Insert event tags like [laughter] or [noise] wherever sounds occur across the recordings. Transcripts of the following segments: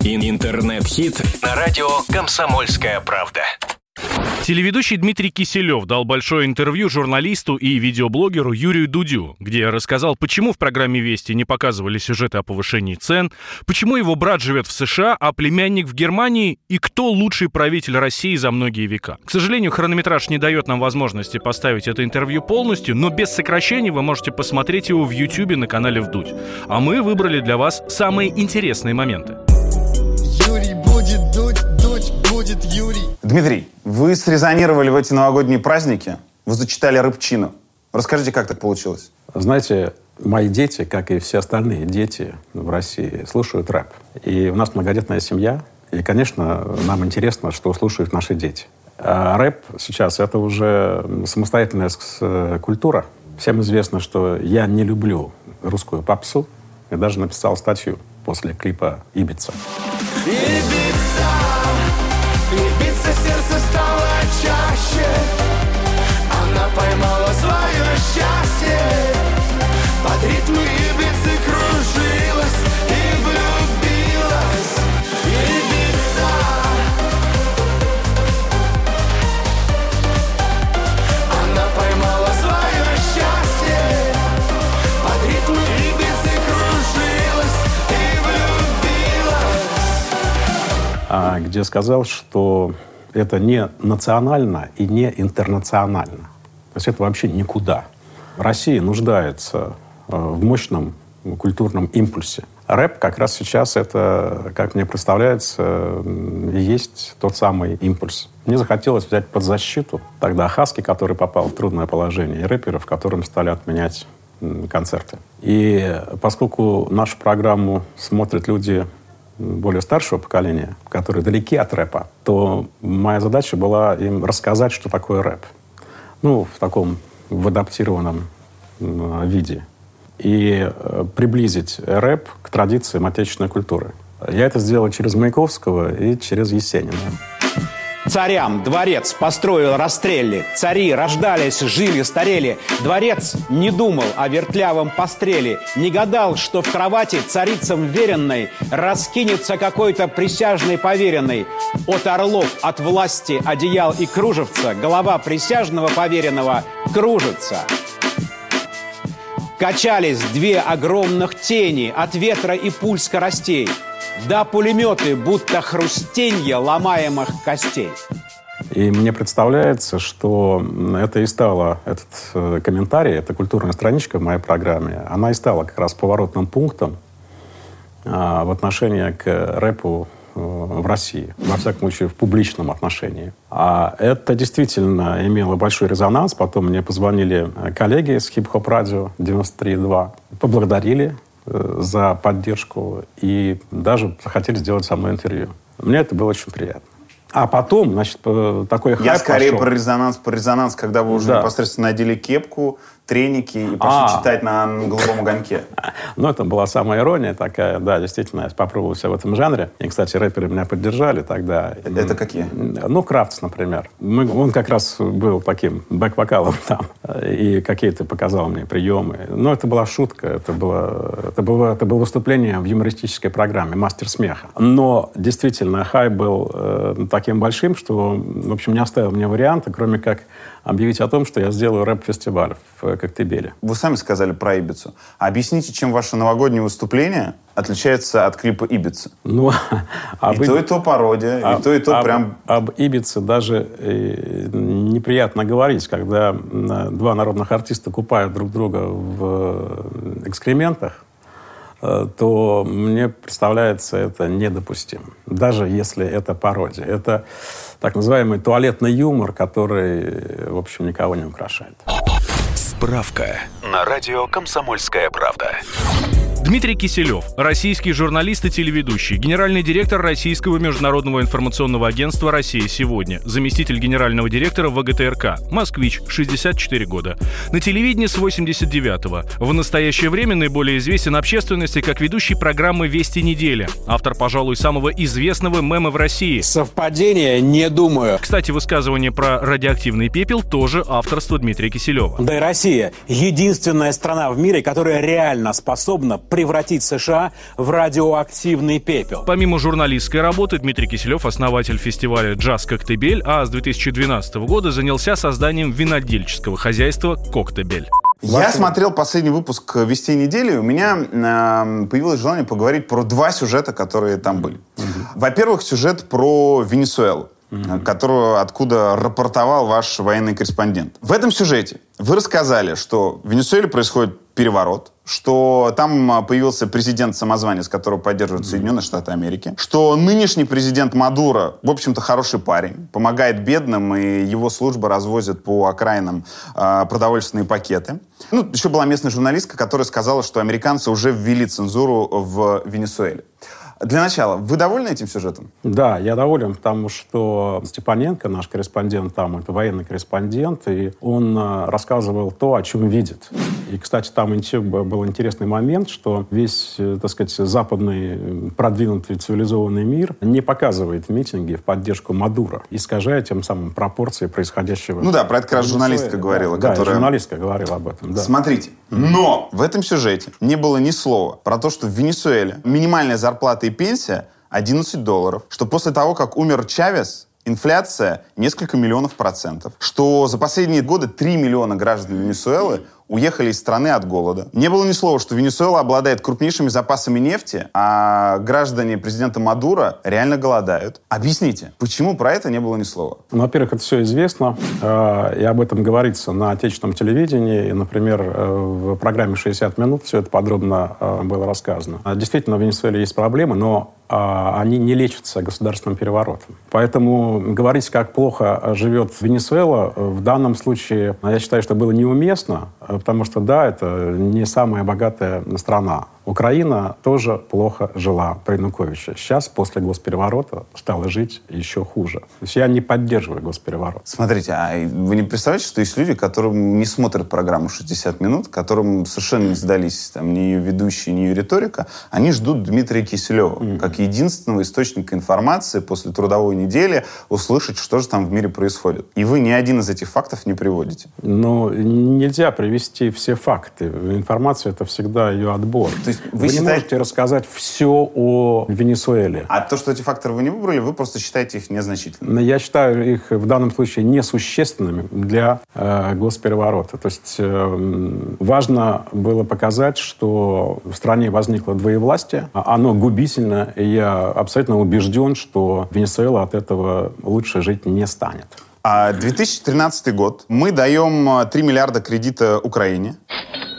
Интернет-хит на радио «Комсомольская правда». Телеведущий Дмитрий Киселев дал большое интервью журналисту и видеоблогеру Юрию Дудю, где рассказал, почему в программе «Вести» не показывали сюжеты о повышении цен, почему его брат живет в США, а племянник в Германии и кто лучший правитель России за многие века. К сожалению, хронометраж не дает нам возможности поставить это интервью полностью, но без сокращений вы можете посмотреть его в YouTube на канале «Вдудь». А мы выбрали для вас самые интересные моменты. Дмитрий, вы срезонировали в эти новогодние праздники, вы зачитали рыбчину. Расскажите, как так получилось? Знаете, мои дети, как и все остальные дети в России, слушают рэп. И у нас многодетная семья. И, конечно, нам интересно, что слушают наши дети. А рэп сейчас — это уже самостоятельная с- культура. Всем известно, что я не люблю русскую попсу. Я даже написал статью после клипа. Ибица, Ибица, счастье. Под ритмы Ибицы кружилась и влюбилась. Ибица, она поймала свое счастье. Под ритмы Ибицы кружилась и влюбилась. а, где сказал, что это не национально и не интернационально. То есть это вообще никуда. Россия нуждается э, в мощном культурном импульсе. Рэп как раз сейчас это, как мне представляется, и есть тот самый импульс. Мне захотелось взять под защиту тогда Хаски, который попал в трудное положение, и рэперов, которым стали отменять концерты. И поскольку нашу программу смотрят люди более старшего поколения, которые далеки от рэпа, то моя задача была им рассказать, что такое рэп. Ну, в таком, в адаптированном м, виде. И э, приблизить рэп к традициям отечественной культуры. Я это сделал через Маяковского и через Есенина. Царям дворец построил Растрелли. Цари рождались, жили, старели. Дворец не думал о вертлявом постреле. Не гадал, что в кровати царицам веренной раскинется какой-то присяжный поверенный. От орлов, от власти, одеял и кружевца голова присяжного поверенного кружится. Качались две огромных тени от ветра и пуль скоростей. Да пулеметы, будто хрустенье ломаемых костей. И мне представляется, что это и стало, этот э, комментарий, эта культурная страничка в моей программе, она и стала как раз поворотным пунктом а, в отношении к рэпу в России, во всяком случае, в публичном отношении. А это действительно имело большой резонанс. Потом мне позвонили э, коллеги с хип-хоп-радио 93.2, поблагодарили э, за поддержку и даже захотели сделать со мной интервью. Мне это было очень приятно. А потом, значит, э, такой хайп Я скорее пошел. про резонанс, про резонанс, когда вы уже Да. непосредственно надели кепку, треники и пошли А. читать на голубом огоньке. [laughs] Ну, это была самая ирония такая. Да, действительно, я попробовал себя в этом жанре. И, кстати, рэперы меня поддержали тогда. Это какие? Ну, Крафтс, например. Мы- он как раз был таким бэк-вокалом [laughs] там. И какие-то показал мне приемы. Но это была шутка. Это было, это было, это было выступление в юмористической программе «Мастер смеха». Но действительно, хай был э, таким большим, что, в общем, не оставил мне варианта, кроме как объявить о том, что я сделаю рэп-фестиваль в Коктебеле. Вы сами сказали про Ибицу. Объясните, чем ваше новогоднее выступление отличается от клипа Ибицы? Ну, [laughs] И об то, и то пародия, и то, и то об, прям... Об Ибице даже э, неприятно говорить, когда два народных артиста купают друг друга в экскрементах, э, то мне представляется это недопустимым. Даже если это пародия. Это так называемый туалетный юмор, который, в общем, никого не украшает. Справка на радио «Комсомольская правда». Дмитрий Киселев, российский журналист и телеведущий, генеральный директор Российского международного информационного агентства «Россия сегодня», заместитель генерального директора ВГТРК, москвич, 64 года. На телевидении с 89-го. В настоящее время наиболее известен общественности как ведущий программы «Вести недели», автор, пожалуй, самого известного мема в России. Совпадение не думаю. Кстати, высказывание про радиоактивный пепел тоже авторство Дмитрия Киселева. Да и Россия единственная страна в мире, которая реально способна превратить США в радиоактивный пепел. Помимо журналистской работы, Дмитрий Киселев – основатель фестиваля «Джаз Коктебель», а с 2012 года занялся созданием винодельческого хозяйства «Коктебель». Я смотрел последний выпуск «Вести недели», и у меня э, появилось желание поговорить про два сюжета, которые там были. Во-первых, сюжет про Венесуэлу. Mm-hmm. которую откуда рапортовал ваш военный корреспондент. В этом сюжете вы рассказали, что в Венесуэле происходит переворот, что там а, появился президент-самозванец, которого поддерживают. Соединенные Штаты Америки, что нынешний президент Мадуро, в общем-то, хороший парень, помогает бедным, и его служба развозит по окраинам э, продовольственные пакеты. Ну, еще была местная журналистка, которая сказала, что американцы уже ввели цензуру в Венесуэле. Для начала, вы довольны этим сюжетом? Да, я доволен, потому что Степаненко, наш корреспондент там, это военный корреспондент, и он э, рассказывал то, о чем видит. И, кстати, там был интересный момент, что весь, э, так сказать, западный продвинутый цивилизованный мир не показывает митинги в поддержку Мадура, искажая тем самым пропорции происходящего. Ну да, про это как раз журналистка говорила. Да, которая... журналистка говорила об этом. Да. Смотрите, но в этом сюжете не было ни слова про то, что в Венесуэле минимальная зарплата и пенсия 11 долларов, что после того, как умер Чавес, инфляция несколько миллионов процентов, что за последние годы 3 миллиона граждан Венесуэлы уехали из страны от голода. Не было ни слова, что Венесуэла обладает крупнейшими запасами нефти, а граждане президента Мадура реально голодают. Объясните, почему про это не было ни слова? Ну, во-первых, это все известно, э, и об этом говорится на отечественном телевидении. И, например, э, в программе «60 минут» все это подробно э, было рассказано. Действительно, в Венесуэле есть проблемы, но они не лечатся государственным переворотом. Поэтому говорить, как плохо живет Венесуэла, в данном случае, я считаю, что было неуместно, потому что, да, это не самая богатая страна. Украина тоже плохо жила при Януковиче. Сейчас, после госпереворота, стала жить еще хуже. То есть я не поддерживаю госпереворот. Смотрите, а вы не представляете, что есть люди, которым не смотрят программу «60 минут», которым совершенно не сдались там, ни ее ведущие, ни ее риторика, они ждут Дмитрия Киселева mm-hmm. как единственного источника информации после трудовой недели услышать, что же там в мире происходит. И вы ни один из этих фактов не приводите. Ну, нельзя привести все факты. Информация — это всегда ее отбор. То есть вы, вы считаете... не можете рассказать все о Венесуэле. А то, что эти факторы вы не выбрали, вы просто считаете их незначительными? Я считаю их в данном случае несущественными для э, госпереворота. То есть э, важно было показать, что в стране возникло двоевластие. А оно губительно, и я абсолютно убежден, что Венесуэла от этого лучше жить не станет. А 2013 год. Мы даем 3 миллиарда кредита Украине.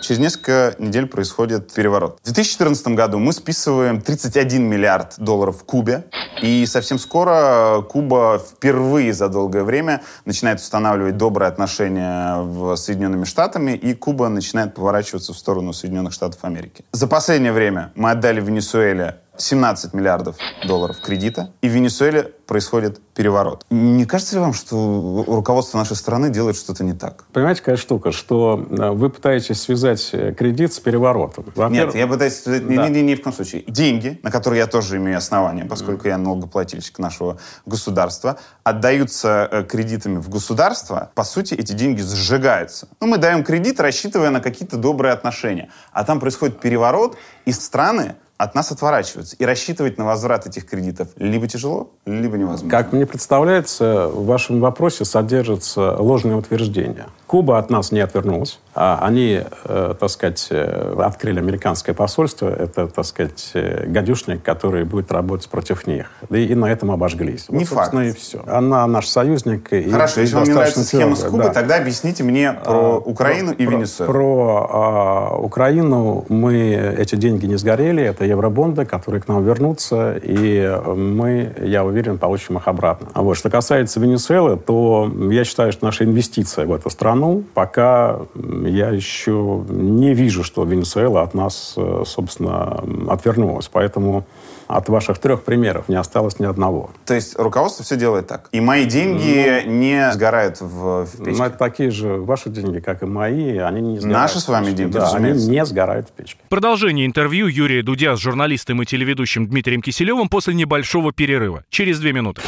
Через несколько недель происходит переворот. В 2014 году мы списываем 31 миллиард долларов Кубе. И совсем скоро Куба впервые за долгое время начинает устанавливать добрые отношения с Соединенными Штатами, и Куба начинает поворачиваться в сторону Соединенных Штатов Америки. За последнее время мы отдали Венесуэле 17 миллиардов долларов кредита, и в Венесуэле происходит переворот. Не кажется ли вам, что руководство нашей страны делает что-то не так? Понимаете, какая штука, что э, вы пытаетесь связать э, кредит с переворотом. Нет, я пытаюсь связать... Да. Ни, ни, ни в коем случае. Деньги, на которые я тоже имею основания, поскольку mm. я налогоплательщик нашего государства, отдаются э, кредитами в государство, по сути, эти деньги сжигаются. Ну, мы даем кредит, рассчитывая на какие-то добрые отношения. А там происходит переворот, и страны от нас отворачиваются. И рассчитывать на возврат этих кредитов либо тяжело, либо невозможно. Как мне представляется, в вашем вопросе содержится ложное утверждение. Куба от нас не отвернулась. А они, э, так сказать, э, открыли американское посольство. Это, так сказать, э, гадюшник, который будет работать против них. И, и на этом обожглись. Не вот, факт. и все. Она наш союзник. Хорошо, и если вам не нравится схема с Кубой, да. тогда объясните мне про а, Украину про, и Венесуэлу. Про, про а, Украину мы эти деньги не сгорели. Это евробонды, которые к нам вернутся. И мы, я уверен, получим их обратно. А вот. Что касается Венесуэлы, то я считаю, что наша инвестиция в эту страну пока я еще не вижу, что Венесуэла от нас, э, собственно, отвернулась. Поэтому от ваших трех примеров не осталось ни одного. То есть руководство все делает так? И мои деньги ну, не сгорают в, в печке? Ну, это такие же ваши деньги, как и мои, они не сгорают. Наши с вами деньги, Да, они не сгорают в печке. Продолжение интервью Юрия Дудя с журналистом и телеведущим Дмитрием Киселевым после небольшого перерыва. Через две минуты.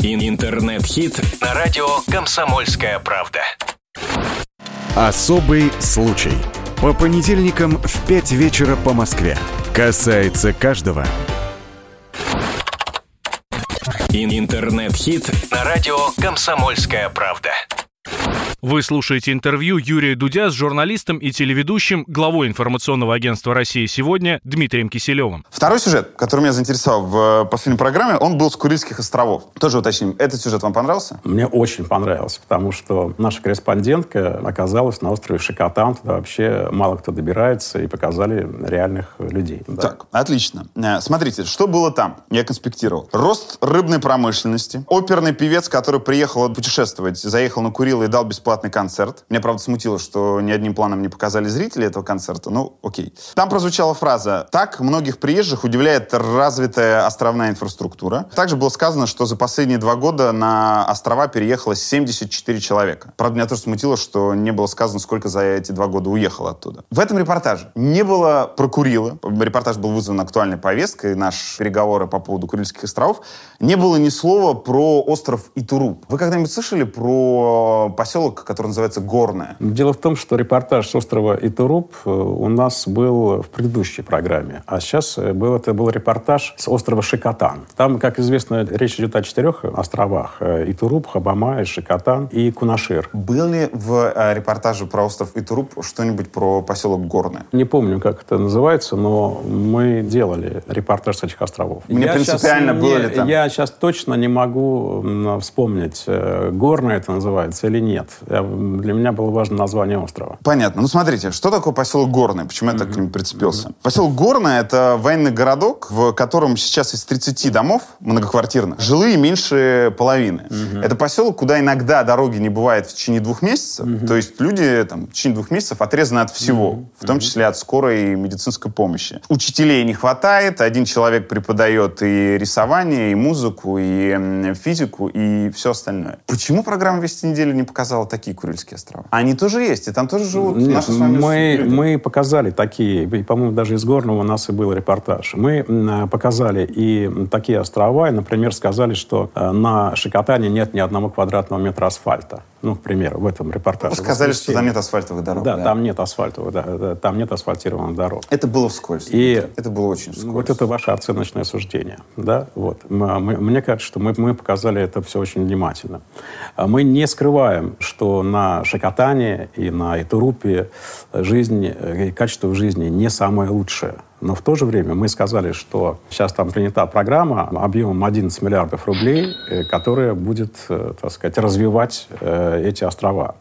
Интернет-хит на радио «Комсомольская правда». Особый случай. По понедельникам в 5 вечера по Москве. Касается каждого. Интернет-хит на радио «Комсомольская правда». Вы слушаете интервью Юрия Дудя с журналистом и телеведущим, главой информационного агентства «Россия сегодня» Дмитрием Киселевым. Второй сюжет, который меня заинтересовал в э, последней программе, он был с Курильских островов. Тоже уточним, этот сюжет вам понравился? Мне очень понравился, потому что наша корреспондентка оказалась на острове Шикотан. Туда вообще мало кто добирается, и показали реальных людей. Да. Так, отлично. Э, Смотрите, что было там? Я конспектировал. Рост рыбной промышленности. Оперный певец, который приехал путешествовать, заехал на Курилы и дал бесплатный концерт. Меня, правда, смутило, что ни одним планом не показали зрители этого концерта. Ну, окей. Там прозвучала фраза «Так многих приезжих удивляет развитая островная инфраструктура». Также было сказано, что за последние два года на острова переехало 74 человека. Правда, меня тоже смутило, что не было сказано, сколько за эти два года уехало оттуда. В этом репортаже не было про Курилы. Репортаж был вызван актуальной повесткой, наши переговоры по поводу Курильских островов. Не было ни слова про остров Итуруп. Вы когда-нибудь слышали про поселок, который называется Горное? Дело в том, что репортаж с острова Итуруп э, у нас был в предыдущей программе, а сейчас э, был, это был репортаж с острова Шикотан. Там, как известно, речь идет о четырех островах. Э, Итуруп, Хабамай, Шикотан и Кунашир. Был ли в репортаже про остров Итуруп что-нибудь про поселок Горное? Не помню, как это называется, но мы делали репортаж с этих островов. Мне принципиально, щас было не- ли там? Я сейчас точно не могу вспомнить, горное это называется или нет. Я- Для меня было важно название острова. Понятно. Ну, смотрите, что такое поселок Горное? Почему я так к нему прицепился? Поселок Горное — это военный городок, в котором сейчас из 30 домов многоквартирных жилые меньше половины. Это поселок, куда иногда дороги не бывает в течение двух месяцев. То есть люди там, в течение двух месяцев отрезаны от всего, в том числе от скорой и медицинской помощи. Учителей не хватает, один человек преподает и рисование, и музыку, и физику, и все остальное. Почему программа «Вести недели» не показала такие Курильские острова? Они тоже есть, и там тоже живут Нет, наши с вами мы, люди. мы показали такие, и, по-моему, даже из Горного у нас и был репортаж. Мы м, показали и такие острова, и, например, сказали, что э, на Шикотане нет ни одного квадратного метра асфальта. Ну, к примеру, в этом репортаже. Вы сказали, что там нет асфальтовых дорог. Да, там нет асфальтовых, да, да, там нет асфальтированных дорог. Это было вскользь. И это было очень вскользь. Вот это ваше оценочное суждение. Да? Вот. Мы- мы- мне кажется, что мы, мы показали это все очень внимательно. А Мы не скрываем, что на Шакотане и на Итурупе жизнь, э, качество жизни не самое лучшее. Но в то же время мы сказали, что сейчас там принята программа объемом 11 миллиардов рублей, э, которая будет, э, так сказать, развивать эти острова.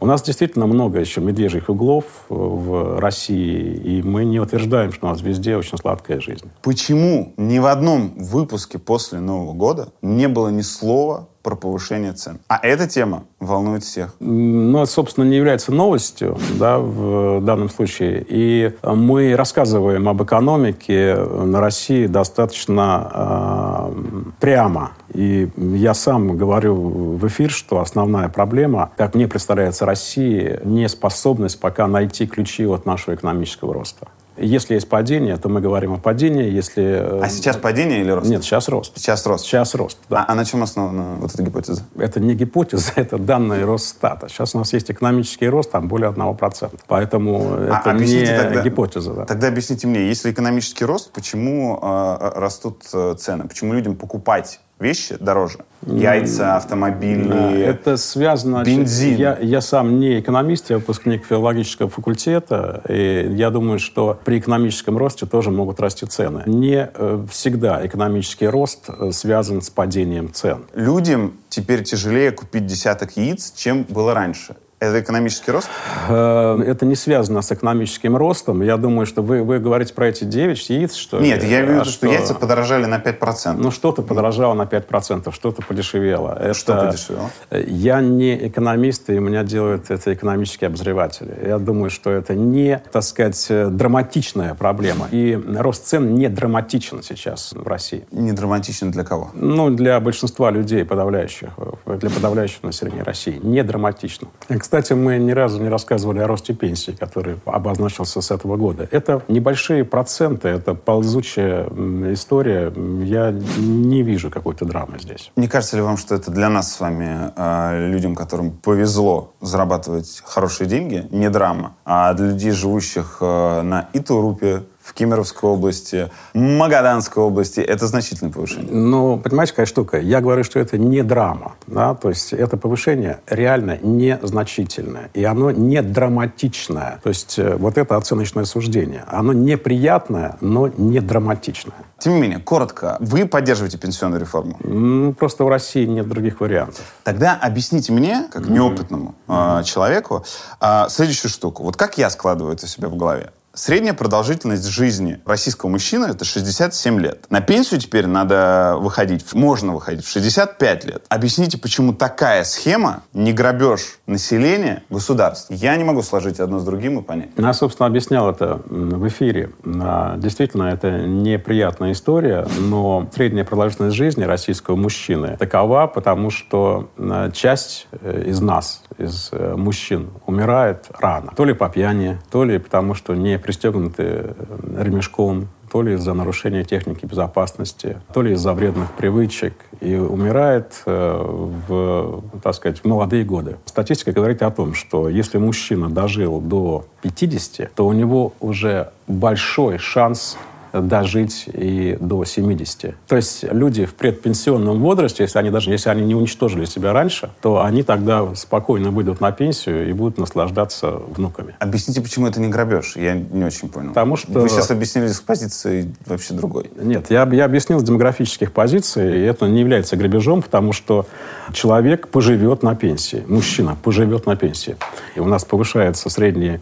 У нас действительно много еще медвежьих углов в России, и мы не утверждаем, что у нас везде очень сладкая жизнь. Почему ни в одном выпуске после Нового года не было ни слова про повышение цен? А эта тема волнует всех. Но это, собственно, не является новостью да, в данном случае. И мы рассказываем об экономике на России достаточно э, прямо. И я сам говорю в эфир, что основная проблема, как мне представляется, России, неспособность пока найти ключи от нашего экономического роста. Если есть падение, то мы говорим о падении. Если... э, А сейчас падение или рост? Нет, сейчас рост. Сейчас рост. Сейчас рост, да. А, а на чем основана вот эта гипотеза? Это не гипотеза, [laughs] это данные Росстата. Сейчас у нас есть экономический рост, там более 1%. Поэтому А, это объясните не тогда- гипотеза. Да. Тогда объясните мне, если экономический рост, почему э, растут э, цены? Почему людям покупать вещи дороже? Яйца, автомобили, Это связано... бензин. Я, я сам не экономист, я выпускник филологического факультета, и я думаю, что при экономическом росте тоже могут расти цены. Не э, всегда экономический рост э, связан с падением цен. Людям теперь тяжелее купить десяток яиц, чем было раньше. Это экономический рост? Э, Это не связано с экономическим ростом. Я думаю, что вы, вы говорите про эти 9 яиц, что? Нет, я имею в А виду, что яйца подорожали на 5%. Ну, что-то подорожало на 5%, что-то подешевело. Что Это- подешевело? Я не экономист, и у меня делают это экономические обозреватели. Я думаю, что это не, так сказать, э, драматичная проблема. И рост цен не драматичен сейчас в России. Не драматично для кого? Ну, для большинства людей, подавляющих, э, для подавляющего населения России, не драматично. Кстати, мы ни разу не рассказывали о росте пенсии, который обозначился с этого года. Это небольшие проценты, это ползучая история. Я не вижу какой-то драмы здесь. Не кажется ли вам, что это для нас с вами, э, людям, которым повезло зарабатывать хорошие деньги, не драма, а для людей, живущих э, на Итурупе, в Кемеровской области, Магаданской области, это значительное повышение. Ну, понимаете, какая штука? Я говорю, что это не драма. Да? То есть это повышение реально незначительное. И оно не драматичное. То есть э, вот это оценочное суждение. Оно неприятное, но не драматичное. Тем не менее, коротко, вы поддерживаете пенсионную реформу? Ну, просто в России нет других вариантов. Тогда объясните мне, как неопытному э, человеку, э, следующую штуку. Вот как я складываю это себе в голове? Средняя продолжительность жизни российского мужчины – это 67 лет. На пенсию теперь надо выходить, можно выходить в 65 лет. Объясните, почему такая схема, не грабеж населения, государства. Я не могу сложить одно с другим и понять. Я, собственно, объяснял это в эфире. А, Действительно, это неприятная история, но средняя продолжительность жизни российского мужчины такова, потому что а, часть э, из нас, из э, мужчин, умирает рано. То ли по пьяни, то ли потому, что не пристегнуты э, ремешком, то ли из-за нарушения техники безопасности, то ли из-за вредных привычек, и умирает э, в, так сказать, в молодые годы. Статистика говорит о том, что если мужчина дожил до 50, то у него уже большой шанс дожить и до 70. То есть люди в предпенсионном возрасте, если они даже если они не уничтожили себя раньше, то они тогда спокойно выйдут на пенсию и будут наслаждаться внуками. Объясните, почему это не грабеж? Я не очень понял. Потому что... Вы сейчас объяснили с позиции вообще другой. Нет, я, я объяснил с демографических позиций, и это не является грабежом, потому что человек поживет на пенсии, мужчина поживет на пенсии. И у нас повышается средний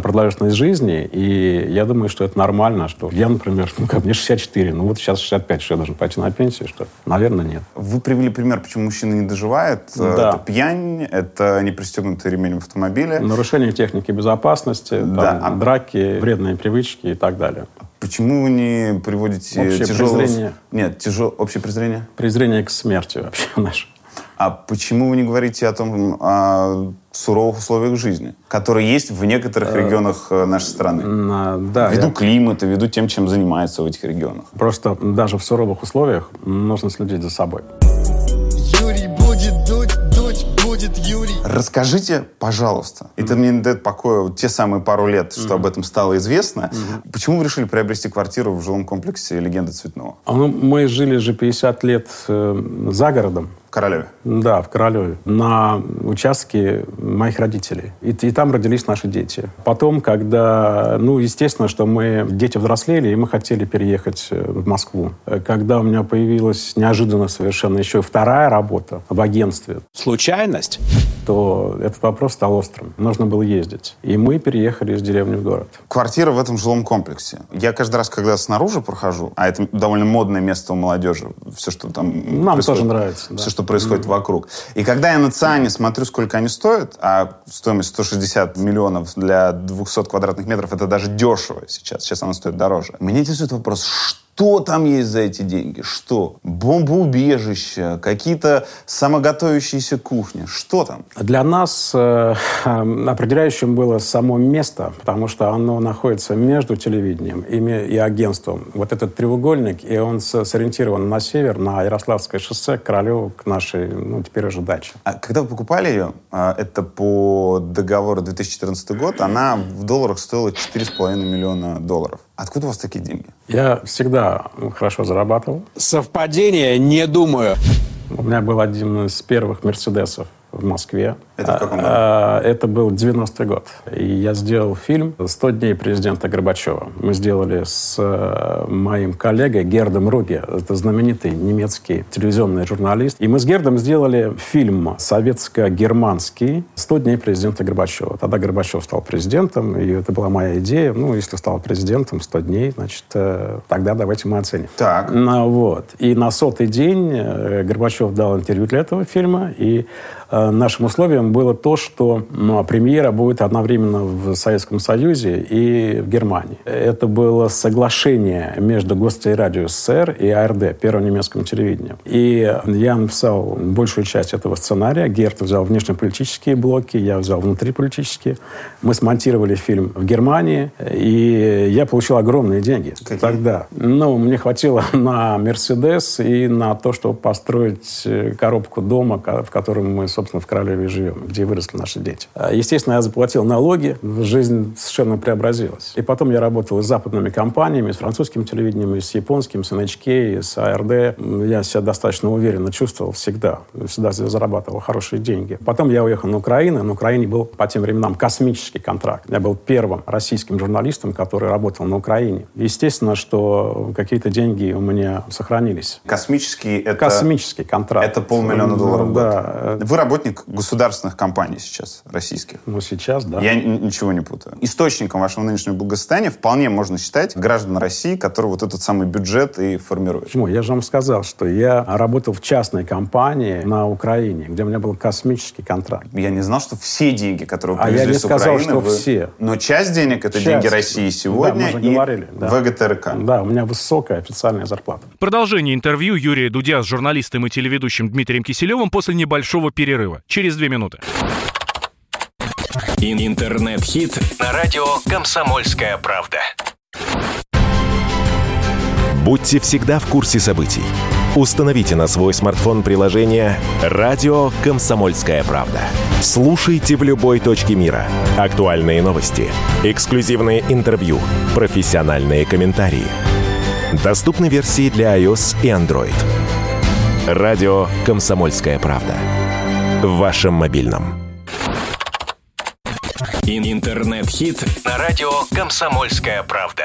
продолжительность жизни, и я думаю, что это нормально, что я, например, ну, как мне 64, ну вот сейчас 65, что я должен пойти на пенсию, что? Наверное, нет. Вы привели пример, почему мужчина не доживает. Да. Это пьянь, это непристегнутый ремень в автомобиле. Нарушение техники безопасности, там, Да. А- драки, вредные привычки и так далее. Почему вы не приводите Общее тяжелое... презрение. Нет, тяжел... общее презрение. Презрение к смерти вообще [laughs] наше. А почему вы не говорите о том, о суровых условиях жизни, которые есть в некоторых регионах э, нашей страны? А, Да, Ввиду я- климата, ввиду тем, чем занимаются в этих регионах. просто даже в суровых условиях нужно следить за собой. Юрий будет дуть, дуть будет Юрий. Расскажите, пожалуйста, это мне не дает покоя вот те самые пару лет, что об этом стало известно. Почему вы решили приобрести квартиру в жилом комплексе «Легенда Цветного» А ну, Мы жили же 50 лет э, за городом, Королеве? Да, в Королеве. На участке моих родителей. И, и там родились наши дети. Потом, когда... Ну, естественно, что мы... Дети взрослели, и мы хотели переехать э, в Москву. Когда у меня появилась неожиданно совершенно еще и вторая работа в агентстве, Случайность? То этот вопрос стал острым. Нужно было ездить. И мы переехали из деревни в город. Квартира в этом жилом комплексе. Я каждый раз, когда снаружи прохожу, а это довольно модное место у молодежи, все, что там Нам тоже нравится, да. все, что происходит вокруг. И когда я на ЦИАНе смотрю, сколько они стоят, а стоимость 160 миллионов для 200 квадратных метров, это даже дешево сейчас. Сейчас она стоит дороже. Меня интересует вопрос, что там есть за эти деньги? Что? Бомбоубежища, какие-то самоготовящиеся кухни. Что там? Для нас э, [laughs] определяющим было само место, потому что оно находится между телевидением и, и агентством. Вот этот треугольник, и он сориентирован на север, на Ярославское шоссе, к Королеву, к нашей, ну, теперь уже даче. А когда вы покупали ее, а, это по договору 2014 год, она в долларах стоила 4,5 миллиона долларов. Откуда у вас такие деньги? Я всегда хорошо зарабатывал. Совпадение? Не думаю. У меня был один из первых «Мерседесов» в Москве. Это в каком году? А, Это был 90-й год. И я сделал фильм «100 дней президента Горбачева». Мы сделали с э, моим коллегой Гердом Руге. Это знаменитый немецкий телевизионный журналист. И мы с Гердом сделали фильм советско-германский «100 дней президента Горбачева». Тогда Горбачев стал президентом, и это была моя идея. Ну, если стал президентом 100 дней, значит, э, тогда давайте мы оценим. Так. Ну, вот. И на сотый день э, Горбачев дал интервью для этого фильма, и э, нашим условием было то, что ну, премьера будет одновременно в Советском Союзе и в Германии. Это было соглашение между Гостелерадио СССР и АРД, Первым немецким телевидением. И я написал большую часть этого сценария. Герт взял внешнеполитические блоки, я взял внутриполитические. Мы смонтировали фильм в Германии, и я получил огромные деньги Какие? тогда. Ну, мне хватило [laughs] на Мерседес и на то, чтобы построить э, коробку дома, в котором мы, собственно, в Королеве живем, где выросли наши дети. А, Естественно, я заплатил налоги, жизнь совершенно преобразилась. И потом я работал и с западными компаниями, с французским телевидением, и с японским, с NHK, и с ARD. Я себя достаточно уверенно чувствовал всегда. Всегда зарабатывал хорошие деньги. Потом я уехал на Украину. На Украине был по тем временам космический контракт. Я был первым российским журналистом, который работал на Украине. Естественно, что какие-то деньги у меня сохранились. Космический это... Космический контракт. Это полмиллиона долларов в год. Да. Вы работник государственных компаний сейчас, российских. Ну, сейчас, да. Я ничего не путаю. Источником вашего нынешнего благосостояния вполне можно считать граждан России, которые вот этот самый бюджет и формируют. Почему? Я же вам сказал, что я работал в частной компании на Украине, где у меня был космический контракт. Я не знал, что все деньги, которые вы А я привезли не с сказал, Украины, что вы- все. Но часть денег это Часть. деньги России сегодня Да, мы же и говорили, да. ВГТРК. Да, у меня высокая официальная зарплата. Продолжение интервью Юрия Дудя с журналистом и телеведущим Дмитрием Киселевым после небольшого перерыва. Через две минуты. Ин- Интернет-хит на радио «Комсомольская правда». Будьте всегда в курсе событий. Установите на свой смартфон приложение «Радио Комсомольская правда». Слушайте в любой точке мира. Актуальные новости, эксклюзивные интервью, профессиональные комментарии. Доступны версии для iOS и Android. «Радио Комсомольская правда». В вашем мобильном. Ин- Интернет-хит на радио «Комсомольская правда».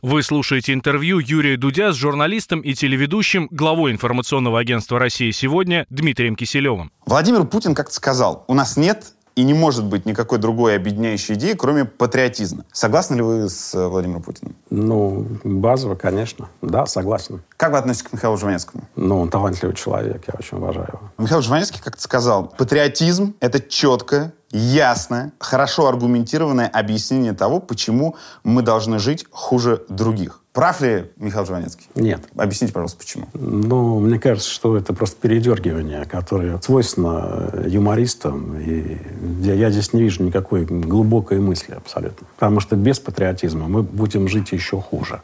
Вы слушаете интервью Юрия Дудя с журналистом и телеведущим, главой информационного агентства «Россия сегодня» Дмитрием Киселевым. Владимир Путин как-то сказал, у нас нет и не может быть никакой другой объединяющей идеи, кроме патриотизма. Согласны ли вы с э, Владимиром Путиным? Ну, базово, конечно. Да, согласен. Как вы относитесь к Михаилу Жванецкому? Ну, он талантливый человек, я очень уважаю его. Михаил Жванецкий как-то сказал, патриотизм — это четкое, ясное, хорошо аргументированное объяснение того, почему мы должны жить хуже других. Прав ли Михаил Жванецкий? Нет. Объясните, пожалуйста, почему. Ну, мне кажется, что это просто передергивание, которое свойственно юмористам. И я, здесь не вижу никакой глубокой мысли абсолютно. Потому что без патриотизма мы будем жить еще хуже.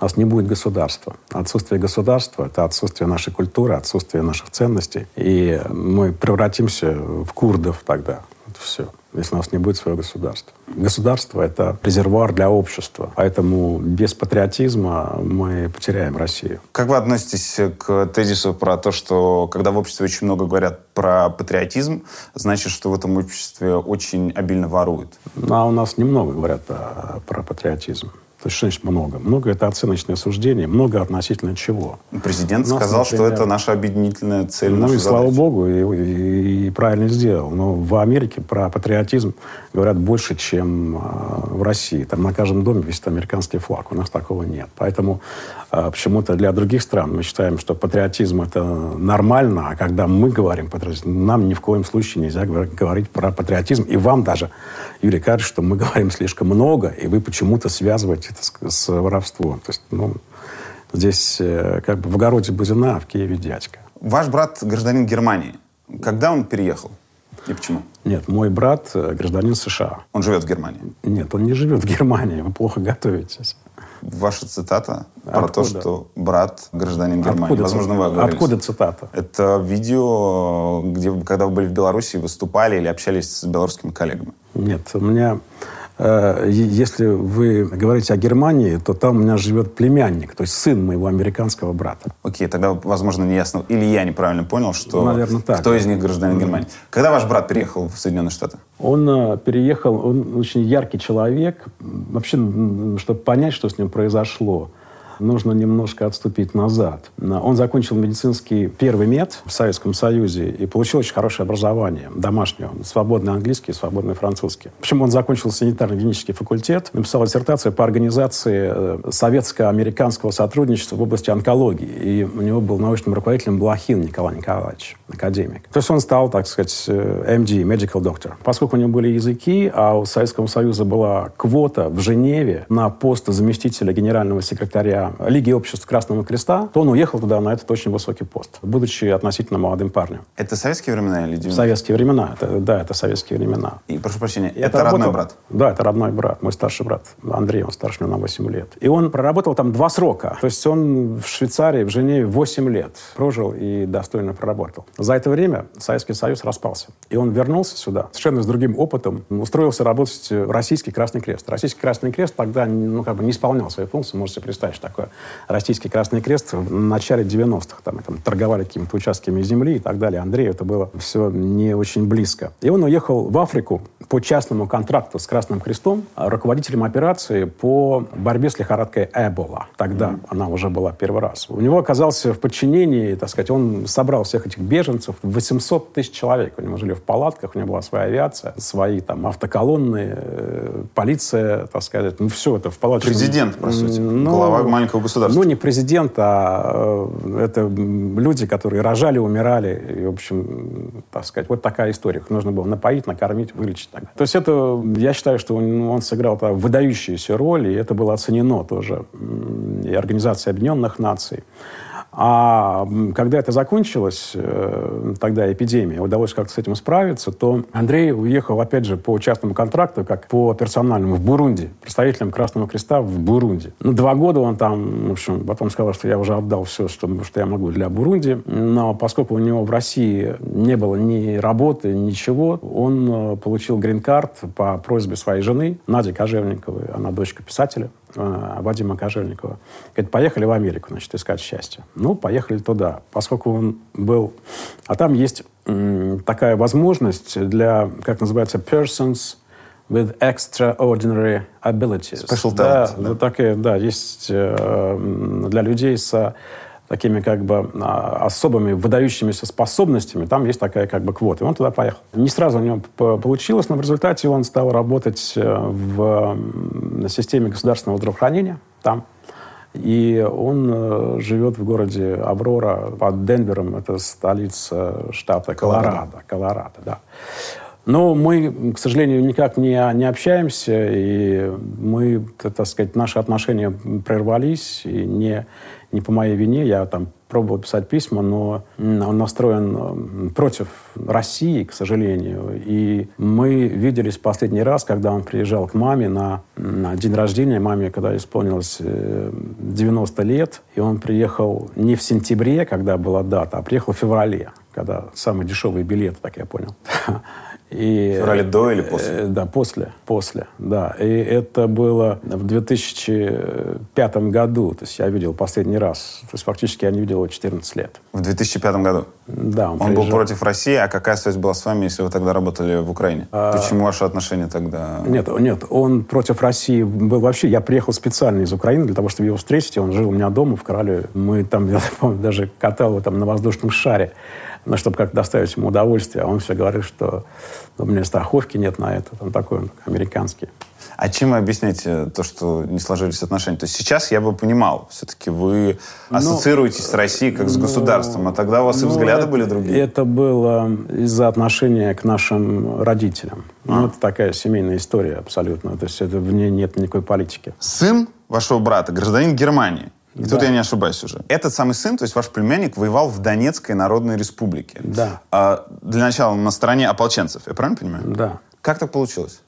У нас не будет государства. Отсутствие государства — это отсутствие нашей культуры, отсутствие наших ценностей. И мы превратимся в курдов тогда. Вот все если у нас не будет своего государства. Государство — это резервуар для общества. Поэтому без патриотизма мы потеряем Россию. Как вы относитесь к тезису про то, что когда в обществе очень много говорят про патриотизм, значит, что в этом обществе очень обильно воруют? А у нас немного говорят про, про патриотизм. То есть, что значит много? Много — это оценочное суждение. Много относительно чего? Президент У нас, сказал, что например, это наша объединительная цель, Ну и слава задача. богу, и, и- и правильно сделал. Но в Америке про патриотизм говорят больше, чем э, в России. Там на каждом доме висит американский флаг. У нас такого нет. Поэтому э, почему-то для других стран мы считаем, что патриотизм это нормально, а когда мы говорим патриотизм, нам ни в коем случае нельзя говор- говорить про патриотизм. И вам даже, Юрий, кажется, что мы [laughs] говорим слишком много, и вы почему-то связываете это с, воровством. То есть, ну, здесь э, как бы в огороде бузина, а в Киеве дядька. Ваш брат гражданин Германии. Когда он переехал? И почему? Нет, мой брат э, гражданин США. Он живет в Германии. Нет, он не живет в Германии, вы плохо готовитесь. Ваша цитата про то, Откуда? что брат гражданин Германии. Откуда, Возможно, ци- вы оговорились. откуда цитата? Это видео, где, когда вы были в Беларуси, выступали или общались с белорусскими коллегами. Нет, у меня... э, если вы говорите о Германии, то там у меня живет племянник, то есть сын моего американского брата. Окей, тогда, возможно, неясно. Или я неправильно понял, что Наверное, так. кто из них гражданин Германии. Когда ваш брат переехал в Соединенные Штаты? Он э, переехал, он очень яркий человек. Вообще, чтобы понять, что с ним произошло, нужно немножко отступить назад. Он закончил медицинский первый мед в Советском Союзе и получил очень хорошее образование домашнее. Свободный английский, свободный французский. Почему он закончил санитарно-гигиенический факультет, написал диссертацию по организации э, советско-американского сотрудничества в области онкологии. И у него был научным руководителем Блохин Николай Николаевич, академик. То есть он стал, так сказать, MD, э, medical doctor. Поскольку у него были языки, а у Советского Союза была квота в Женеве на пост заместителя генерального секретаря Лиги обществ Красного Креста, то он уехал туда на этот очень высокий пост, будучи относительно молодым парнем. Это советские времена или 90 Советские времена. Это, да, это советские времена. И, прошу прощения, это, это работал, родной брат? Да, это родной брат, мой старший брат. Андрей, он старше меня на 8 лет. И он проработал там два срока. То есть он в Швейцарии, в Женеве 8 лет прожил и достойно проработал. За это время Советский Союз распался. И он вернулся сюда совершенно с другим опытом, устроился работать в Российский Красный Крест. Российский Красный Крест тогда ну, как бы не исполнял свои функции. Можете представить, что такое Российский Красный Крест в начале 90-х. Там, там торговали какими-то участками земли и так далее. Андрею это было все не очень близко. И он уехал в Африку по частному контракту с Красным Крестом руководителем операции по борьбе с лихорадкой Эбола. Тогда mm-hmm. она уже была первый раз. У него оказался в подчинении, так сказать, он собрал всех этих беженцев, 800 тысяч человек. У него жили в палатках, у него была своя авиация, свои там автоколонны, э, полиция, так сказать, ну все это в палатке. Президент, по сути, ну, глава маленького государства. Ну, не президент, а э, это люди, которые рожали, умирали, и, в общем, так сказать, вот такая история. Их нужно было напоить, накормить, вылечить. Так. То есть это, я считаю, что он, он сыграл там, выдающуюся роль, и это было оценено тоже и Организацией Объединенных Наций. А когда это закончилось, э, тогда эпидемия, удалось как-то с этим справиться, то Андрей уехал, опять же, по частному контракту, как по персональному, в Бурунди, представителем Красного Креста в Бурунди. Ну, два года он там, в общем, потом сказал, что я уже отдал все, что, что я могу для Бурунди. Но поскольку у него в России не было ни работы, ничего, он э, получил грин-карт по просьбе своей жены, Нади Кожевниковой, она дочка писателя. Э, Вадима Кожевникова. Говорит, поехали в Америку, значит, искать счастье. Ну, поехали туда. Поскольку он был... А там есть такая возможность для, как называется, persons with extraordinary abilities. Special talents. Да, да. Такая, да, есть э, для людей с такими как бы а, особыми выдающимися способностями, там есть такая как бы квота. И он туда поехал. Не сразу у него получилось, но в результате он стал работать э, в системе государственного здравоохранения там. И он э, живет в городе Аврора под Денвером, это столица штата Колорадо. Колорадо, да. Но мы, к сожалению, никак не, не общаемся, и мы, так сказать, наши отношения прервались, и не, не по моей вине. Я там пробовал писать письма, но он настроен против России, к сожалению. И мы виделись последний раз, когда он приезжал к маме на, на день рождения. Маме, когда исполнилось 90 э, лет. И он приехал не в сентябре, когда была дата, а приехал в феврале, когда самые дешевые билеты, так я понял. [laughs] И, в феврале до или после? Э, да, после, после, да. И это было в 2005 году, то есть я видел последний раз. То есть фактически я не видел его 14 лет. В 2005 году? Да. Он, он был против России, а какая связь была с вами, если вы тогда работали в Украине? А... Почему ваши отношения тогда... Нет, нет, он против России был вообще... Я приехал специально из Украины для того, чтобы его встретить. Он жил у меня дома в Королеве. Мы там, я [laughs] помню, даже катал его там на воздушном шаре ну, чтобы как доставить ему удовольствие. А он все говорит, что у меня страховки нет на это. Он такой он американский. А чем вы объясняете то, что не сложились отношения? То есть сейчас я бы понимал, все-таки вы ну, ассоциируетесь ну, с Россией как с ну, государством, а тогда у вас ну, и взгляды это, были другие. Это было из-за отношения к нашим родителям. А. Ну, это такая семейная история абсолютно. То есть это, в ней нет никакой политики. Сын вашего брата, гражданин Германии. И да. тут я не ошибаюсь уже. Этот самый сын, то есть ваш племянник, воевал в Донецкой Народной Республике. Да. А, для начала на стороне ополченцев, я правильно понимаю? Да. Как так получилось?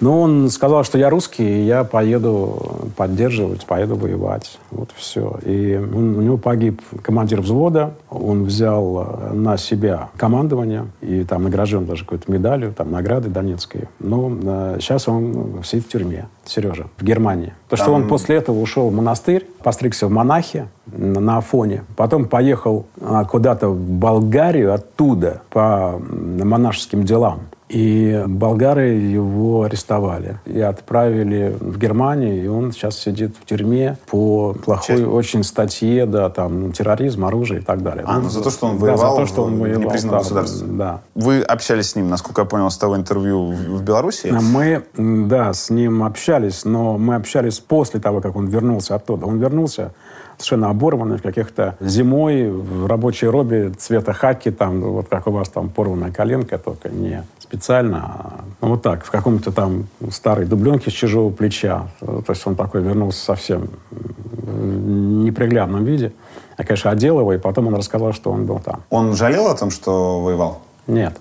Ну, он сказал, что я русский, и я поеду поддерживать, поеду воевать. Вот все. И он, у него погиб командир взвода, он взял э, на себя командование, и там награжден даже какой-то медалью, там награды донецкой. Но э, сейчас он сидит в тюрьме, Сережа, в Германии. То, что он после этого ушел в монастырь, постригся в монахи на, на Афоне, потом поехал а, куда-то в Болгарию оттуда по монашеским делам И болгары его арестовали и отправили в Германию, и он сейчас сидит в тюрьме по плохой Часть- очень статье, да, там, ну, терроризм, оружие и так далее. А, ну, за то, что он да, воевал за то, что он в воевал, непризнанном да, государстве. Да. Вы общались с ним, насколько я понял, с того интервью в в Беларуси? Мы, м, да, с ним общались, но мы общались после того, как он вернулся оттуда. Он вернулся совершенно оборванный в каких-то зимой в рабочей робе цвета хаки, там, вот как у вас там порванная коленка, только не специально, а ну, вот так, в каком-то там старой дубленке с чужого плеча. То есть он такой вернулся совсем в неприглядном виде. Я, конечно, одел его, и потом он рассказал, что он был там. Он жалел о том, что воевал? Нет.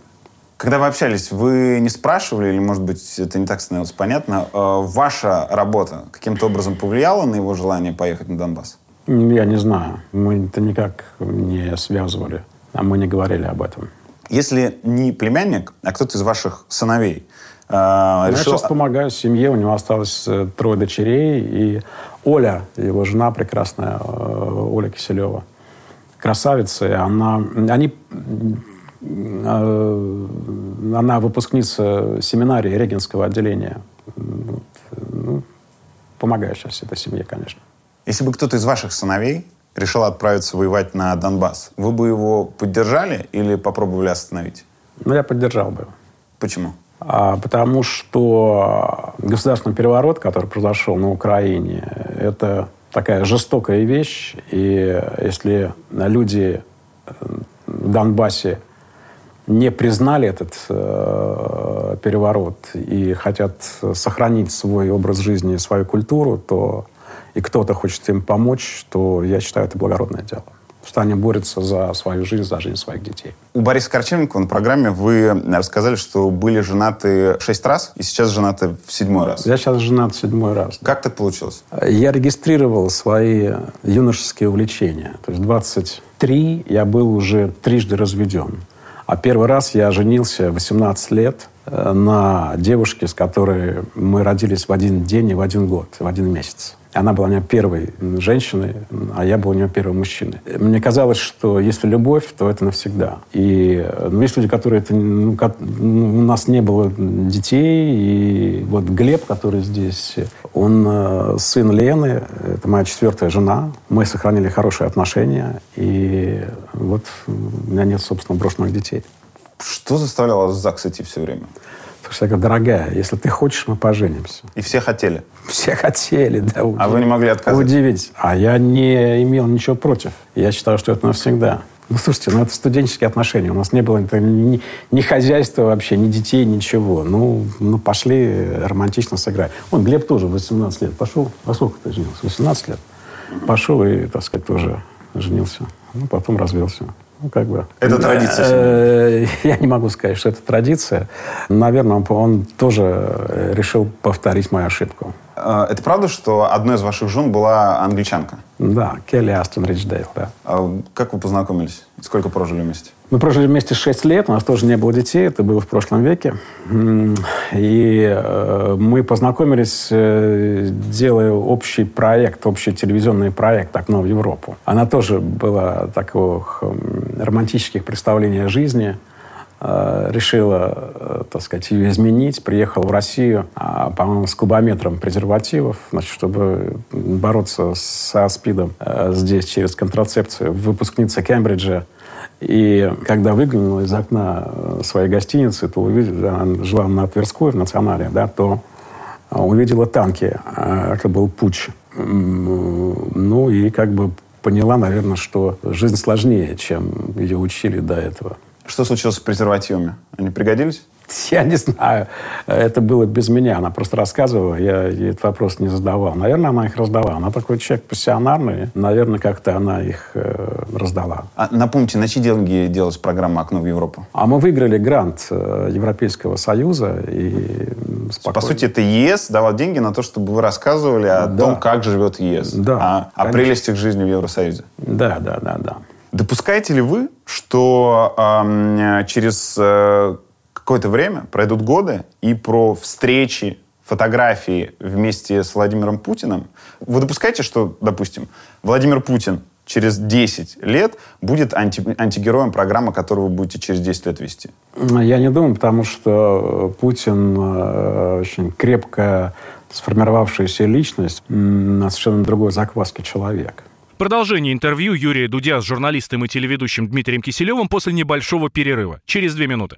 Когда вы общались, вы не спрашивали, или, может быть, это не так становилось понятно, э, ваша работа каким-то образом повлияла на его желание поехать на Донбасс? Я не знаю. Мы это никак не связывали. А мы не говорили об этом. Если не племянник, а кто-то из ваших сыновей э, Я решил... сейчас помогаю семье. У него осталось э, трое дочерей. И Оля, его жена прекрасная, э, Оля Киселева, красавица. и Она, они, она выпускница семинарии Регенского отделения. Ну, помогаю сейчас этой семье, конечно. Если бы кто-то из ваших сыновей решил отправиться воевать на Донбасс, вы бы его поддержали или попробовали остановить? Но я поддержал бы его. Почему? А, Потому что государственный переворот, который произошел на Украине, это такая жестокая вещь. И если люди э, в Донбассе не признали этот э, переворот и хотят сохранить свой образ жизни и свою культуру, то и кто-то хочет им помочь, то я считаю, это благородное дело. Что они борются за свою жизнь, за жизнь своих детей. У Бориса Корчевникова на программе вы рассказали, что были женаты шесть раз, и сейчас женаты в седьмой раз. Я сейчас женат седьмой раз. Как так получилось? Я регистрировал свои юношеские увлечения. То есть 23 я был уже трижды разведен. А первый раз я женился в 18 лет э, на девушке, с которой мы родились в один день и в один год, в один месяц. Она была у меня первой женщиной, а я был у нее первым мужчиной. Мне казалось, что если любовь, то это навсегда. И э, ну, есть люди, которые... Это, ну, ко- ну, у нас не было детей, и вот Глеб, который здесь, он э, сын Лены, это моя четвертая жена. Мы сохранили хорошие отношения, и вот у меня нет, собственно, брошенных детей. Что заставляло вас в ЗАГС идти все время? Потому что я говорю, дорогая, если ты хочешь, мы поженимся. И все хотели. Все хотели, да. А вы не могли отказать? Удивить. А я не имел ничего против. Я считал, что это навсегда. Ну, слушайте, ну это студенческие отношения. У нас не было это ни, ни хозяйства вообще, ни детей, ничего. Ну, ну, пошли романтично сыграть. Он, Глеб тоже 18 лет пошел. А сколько ты женился? 18 лет. Пошел и, так сказать, тоже женился. Ну, потом развелся. Ну, как бы. Это традиция Э, Я не могу сказать, что это традиция. Наверное, он, тоже э, решил повторить мою ошибку. Э, Это правда, что одной из ваших жен была англичанка? Да, Келли Астон Ричдейл, да. А Как вы познакомились? Сколько прожили вместе? Мы прожили вместе 6 лет, у нас тоже не было детей, это было в прошлом веке. И э, мы познакомились, э, делая общий проект, общий телевизионный проект «Окно в Европу». Она тоже была м, романтических представлений о жизни. Э, Решила, так сказать, ее изменить. Приехала в Россию, а, по-моему, с кубометром презервативов, значит, чтобы бороться со СПИДом здесь через контрацепцию. Выпускница Кембриджа и когда выглянула из окна э, своей гостиницы, то увидела, она жила на Тверской, в Национале, да, то а, увидела танки. А, Это был путь. Ну и как бы поняла, наверное, что жизнь сложнее, чем ее учили до этого. Что случилось с презервативами? Они пригодились? [laughs] Я не знаю. Это было без меня. Она просто рассказывала. Я ей этот вопрос не задавал. Наверное, она их раздала. Она такой человек пассионарный. Наверное, как-то она их э, раздала. А напомните, на чьи деньги делалась программа «Окно в Европу»? А мы выиграли грант э, Европейского Союза и м, По спокойно- сути, это ЕС давал деньги на то, чтобы вы рассказывали о Да. том, как живет ЕС. Да, а, о конечно. прелестях жизни в Евросоюзе. Да, да, да, да. Допускаете ли вы, что эм, через э, какое-то время пройдут годы и про встречи, фотографии вместе с Владимиром Путиным? Вы допускаете, что, допустим, Владимир Путин через 10 лет будет анти, антигероем программы, которую вы будете через 10 лет вести? Я не думаю, потому что Путин э, очень крепкая сформировавшаяся личность, на совершенно другой закваске человек. Продолжение интервью Юрия Дудя с журналистом и телеведущим Дмитрием Киселевым после небольшого перерыва. Через две минуты.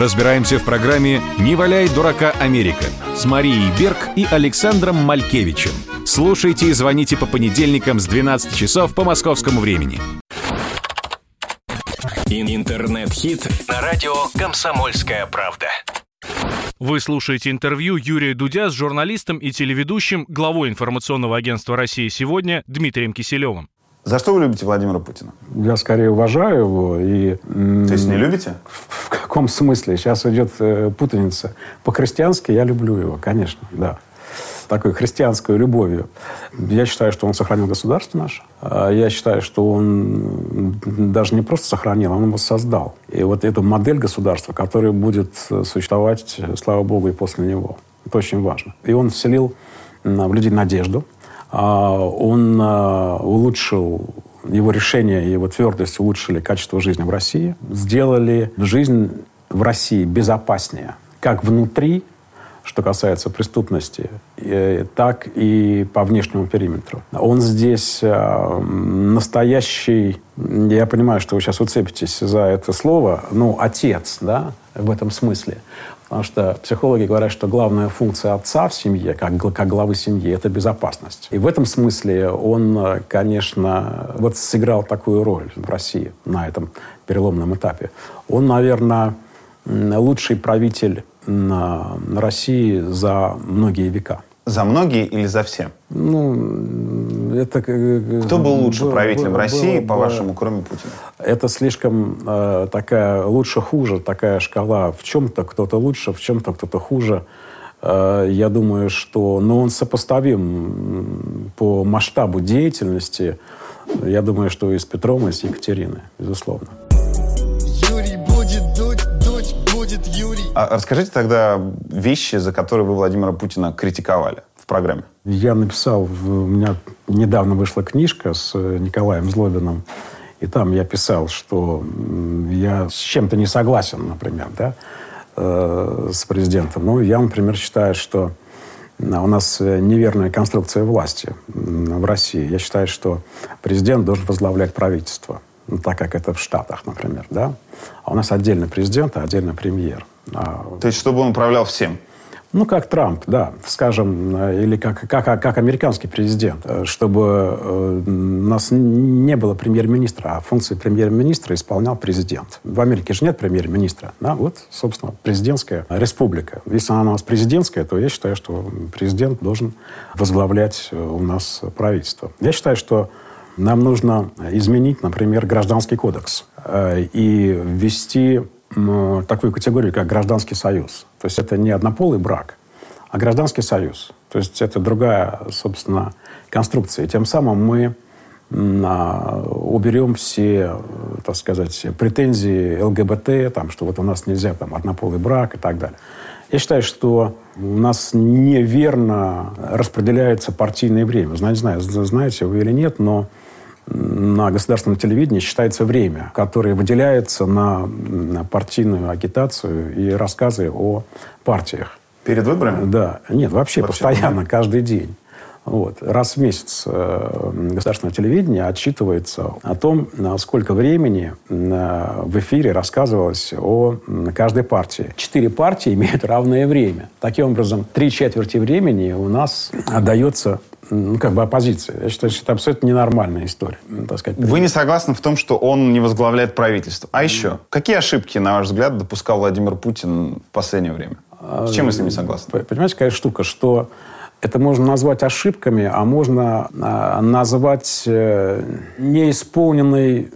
Разбираемся в программе «Не валяй дурака Америка» с Марией Берг и Александром Малькевичем. Слушайте и звоните по понедельникам с 12 часов по московскому времени. Интернет-хит на радио «Комсомольская правда». Вы слушаете интервью Юрия Дудя с журналистом и телеведущим, главой информационного агентства «Россия сегодня» Дмитрием Киселевым. За что вы любите Владимира Путина? Я скорее уважаю его и... То есть не любите? В, в каком смысле? Сейчас идет э, путаница. По-христиански я люблю его, конечно, да такой христианской любовью. Я считаю, что он сохранил государство наше. А я считаю, что он даже не просто сохранил, он его создал. И вот эту модель государства, которая будет существовать, слава богу, и после него. Это очень важно. И он вселил в людей надежду. А он а, улучшил его решения и его твердость улучшили качество жизни в России, сделали жизнь в России безопаснее, как внутри, что касается преступности, так и по внешнему периметру. Он здесь э, настоящий, я понимаю, что вы сейчас уцепитесь за это слово, ну, отец, да, в этом смысле. Потому что психологи говорят, что главная функция отца в семье, как, как главы семьи, это безопасность. И в этом смысле он, конечно, вот сыграл такую роль в России на этом переломном этапе. Он, наверное, лучший правитель на, на России за многие века. За многие или за все? Ну, это... Кто был лучше было, правителем было, России, было, по-вашему, кроме Путина? Это слишком э, такая лучше-хуже, такая шкала. В чем-то кто-то лучше, в чем-то кто-то хуже. Э, я думаю, что... Но он сопоставим по масштабу деятельности, я думаю, что и с Петром, и с Екатериной, безусловно. А расскажите тогда вещи, за которые вы Владимира Путина критиковали программе. Я написал, у меня недавно вышла книжка с э, Николаем Злобиным, и там я писал, что я с чем-то не согласен, например, да, э, с президентом. Ну, я, например, считаю, что у нас неверная конструкция власти в России. Я считаю, что президент должен возглавлять правительство, ну, так как это в Штатах, например, да. А у нас отдельно президент, а отдельно премьер. А, То есть, чтобы он управлял всем? Ну, как Трамп, да, скажем, э, или как, как, как американский президент, э, чтобы э, у нас не было премьер-министра, а функции премьер-министра исполнял президент. В Америке же нет премьер-министра, да, вот, собственно, президентская республика. Если она у нас президентская, то я считаю, что президент должен возглавлять у нас правительство. Я считаю, что нам нужно изменить, например, гражданский кодекс и ввести такую категорию, как гражданский союз. То есть это не однополый брак, а гражданский союз. То есть это другая, собственно, конструкция. И тем самым мы а, уберем все, так сказать, претензии ЛГБТ, там, что вот у нас нельзя там, однополый брак и так далее. Я считаю, что у нас неверно распределяется партийное время. Знаете, знаете вы или нет, но на государственном телевидении считается время, которое выделяется на, на партийную агитацию и рассказы о партиях. Перед выборами? Да. Нет, вообще, вообще постоянно, каждый день. Вот. Раз в месяц э, государственное телевидение отчитывается о том, сколько времени э, в эфире рассказывалось о каждой партии. Четыре партии имеют равное время. Таким образом, три четверти времени у нас отдается ну, как бы оппозиции. Я считаю, что это абсолютно ненормальная история. Так сказать. Вы не согласны в том, что он не возглавляет правительство. А еще, какие ошибки, на ваш взгляд, допускал Владимир Путин в последнее время? С чем вы с ним не согласны? Понимаете, какая штука, что Это можно назвать ошибками, а можно а, назвать э, неисполненной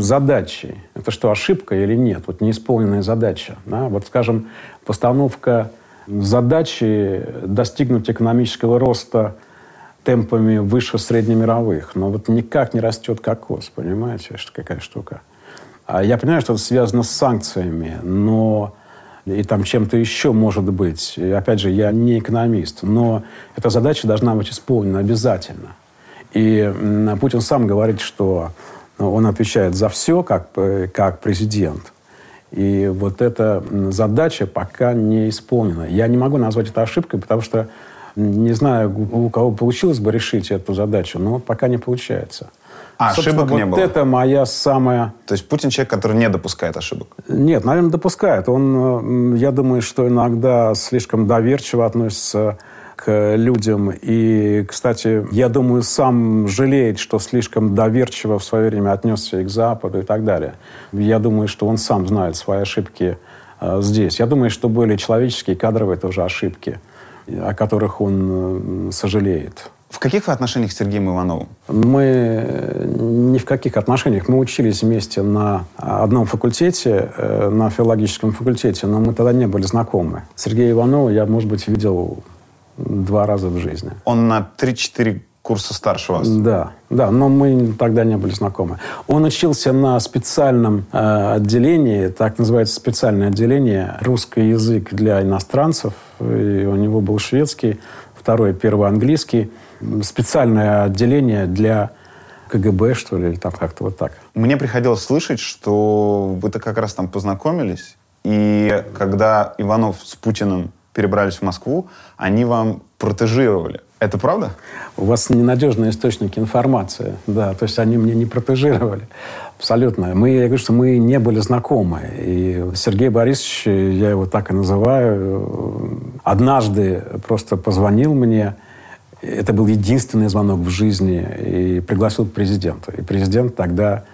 задачей. Это что, ошибка или нет? Вот неисполненная задача. Да? Вот, скажем, постановка задачи достигнуть экономического роста темпами выше среднемировых. Но вот никак не растет кокос, понимаете, что какая штука. А я понимаю, что это связано с санкциями, но и там чем-то еще может быть. И опять же, я не экономист, но эта задача должна быть исполнена обязательно. И Путин сам говорит, что ну, он отвечает за все как, э, как президент. И вот эта задача пока не исполнена. Я не могу назвать это ошибкой, потому что не знаю, у кого получилось бы решить эту задачу, но пока не получается. А Собственно, ошибок не вот было? это моя самая... То есть Путин человек, который не допускает ошибок. Нет, наверное, допускает. Он, э, я думаю, что иногда слишком доверчиво относится к людям. И, кстати, я думаю, сам жалеет, что слишком доверчиво в свое время отнесся и к Западу и так далее. Я думаю, что он сам знает свои ошибки э, здесь. Я думаю, что были человеческие, кадровые тоже ошибки, о которых он э, сожалеет. В каких вы отношениях с Сергеем Ивановым? Мы э, ни в каких отношениях. Мы учились вместе на одном факультете, э, на филологическом факультете, но мы тогда не были знакомы. Сергея Иванова я, может быть, видел два раза в жизни. Он на 3-4 курса старше вас. Да, да, но мы тогда не были знакомы. Он учился на специальном э, отделении, так называется специальное отделение, русский язык для иностранцев, и у него был шведский, второй, первый английский, специальное отделение для КГБ, что ли, или там как-то вот так. Мне приходилось слышать, что вы-то как раз там познакомились, и когда Иванов с Путиным перебрались в Москву, они вам протежировали. Это правда? У вас ненадежные источники информации, да, то есть они мне не протежировали. Абсолютно. Мы, я говорю, что мы не были знакомы. И Сергей Борисович, я его так и называю, однажды просто позвонил мне, это был единственный звонок в жизни, и пригласил к президенту. И президент тогда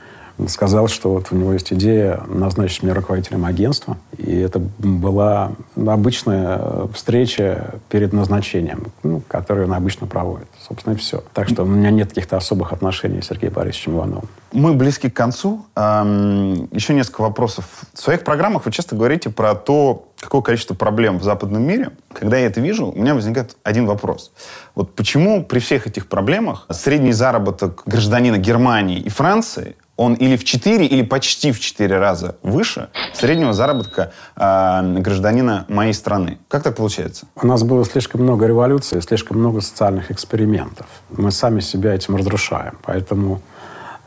сказал, что вот у него есть идея назначить меня руководителем агентства. И это была обычная встреча перед назначением, ну, которую он обычно проводит. Собственно, и все. Так что у меня нет каких-то особых отношений с Сергеем Борисовичем Ивановым. Мы близки к концу. Еще несколько вопросов. В своих программах вы часто говорите про то, какое количество проблем в западном мире. Когда я это вижу, у меня возникает один вопрос. Вот почему при всех этих проблемах средний заработок гражданина Германии и Франции он или в 4, или почти в 4 раза выше среднего заработка э, гражданина моей страны. Как так получается? У нас было слишком много революций, слишком много социальных экспериментов. Мы сами себя этим разрушаем. Поэтому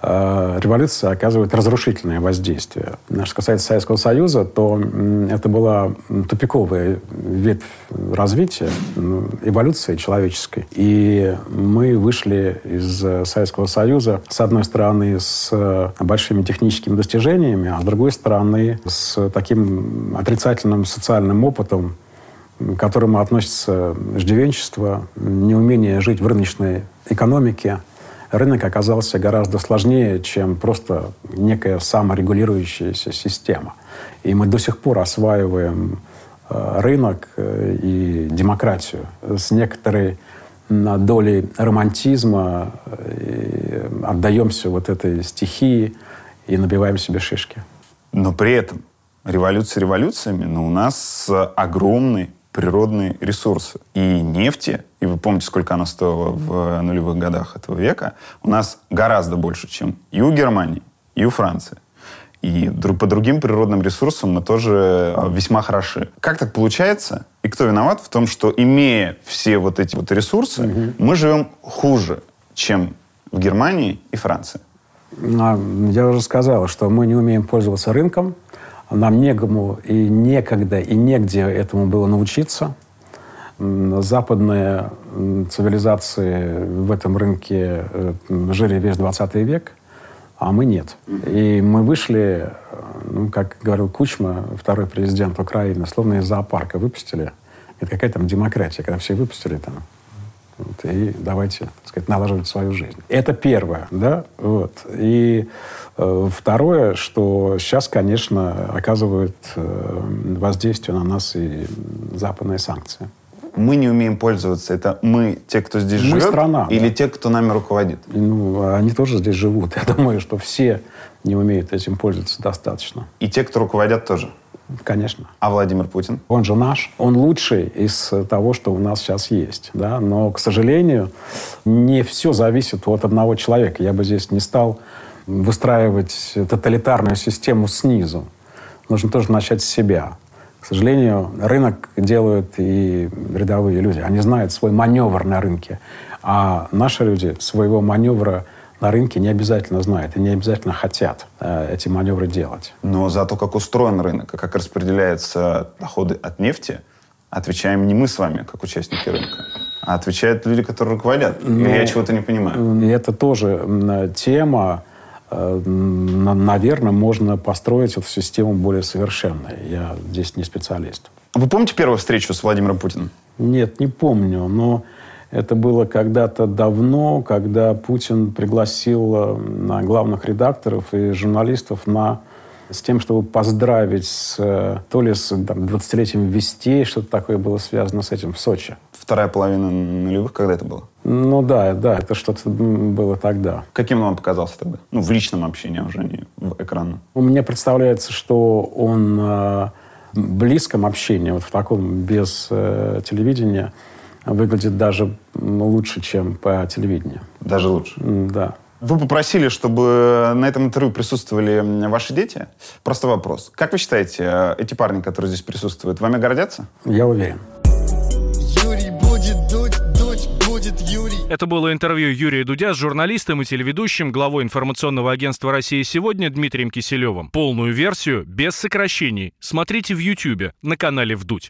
революция оказывает разрушительное воздействие. Что касается Советского Союза, то это была тупиковая ветвь развития, м, эволюции человеческой. И мы вышли из э, Советского Союза, с одной стороны, с э, большими техническими достижениями, а с другой стороны, с таким отрицательным социальным опытом, к которому относится иждивенчество, неумение жить в рыночной экономике. Рынок оказался гораздо сложнее, чем просто некая саморегулирующаяся система. И мы до сих пор осваиваем э, рынок э, и демократию с некоторой долей романтизма, э, отдаемся вот этой стихии и набиваем себе шишки. Но при этом революции революциями, но у нас огромные природные ресурсы. И нефти, и вы помните, сколько она стоила в нулевых годах этого века, у нас гораздо больше, чем и у Германии, и у Франции. И по другим природным ресурсам мы тоже э, весьма хороши. Как так получается? И кто виноват в том, что имея все вот эти вот ресурсы, мы живем хуже, чем в Германии и Франции? А, Я уже сказал, что мы не умеем пользоваться рынком. Нам некому и некогда, и негде этому было научиться. Западные цивилизации в этом рынке э, жили весь 20 век, а мы нет. И мы вышли, э, ну, как говорил Кучма, второй президент Украины, словно из зоопарка выпустили. Это какая там демократия, когда все выпустили там вот, и давайте, так сказать, налаживать свою жизнь. Это первое, да, вот. И э, второе, что сейчас, конечно, оказывают э, воздействие на нас и западные санкции. мы не умеем пользоваться? Это мы, те, кто здесь Мы живет? страна, Или да. те, кто нами руководит? Ну, они тоже здесь живут. [laughs] Я думаю, что все не умеют этим пользоваться достаточно. И те, кто руководят, тоже? Конечно. А Владимир Путин? Он же наш. Он лучший из того, что у нас сейчас есть. Да? Но, к сожалению, не все зависит от одного человека. Я бы здесь не стал выстраивать тоталитарную систему снизу. Нужно тоже начать с себя. К сожалению, рынок делают и рядовые люди. Они знают свой маневр на рынке. А наши люди своего маневра на рынке не обязательно знают и не обязательно хотят э, эти маневры делать. Но за то, как устроен рынок и как распределяются доходы от нефти, отвечаем не мы с вами, как участники рынка, а отвечают люди, которые руководят. Ну, я чего-то не понимаю? Это тоже тема, э, наверное, можно построить эту систему более совершенной. Я здесь не специалист. Вы помните первую встречу с Владимиром Путиным? Нет, не помню, но это было когда-то давно, когда Путин пригласил э, главных редакторов и журналистов на с тем, чтобы поздравить с, э, то ли с там, 20-летием Вестей, что-то такое было связано с этим в Сочи. Вторая половина нулевых, когда это было? Ну да, да, это что-то было тогда. Каким он показался тогда? Ну, в личном общении, а уже не в экранном. У меня представляется, что он э, в близком общении, вот в таком без э, телевидения, выглядит даже лучше, чем по телевидению. Даже лучше. Да. Вы попросили, чтобы на этом интервью присутствовали ваши дети. Просто вопрос. Как вы считаете, э, эти парни, которые здесь присутствуют, вами гордятся? Я уверен. Юрий будет дуть, дуть будет Юрий. Это было интервью Юрия Дудя с журналистом и телеведущим, главой информационного агентства «Россия сегодня» Дмитрием Киселевым. Полную версию, без сокращений, смотрите в Ютьюбе на канале «Вдудь».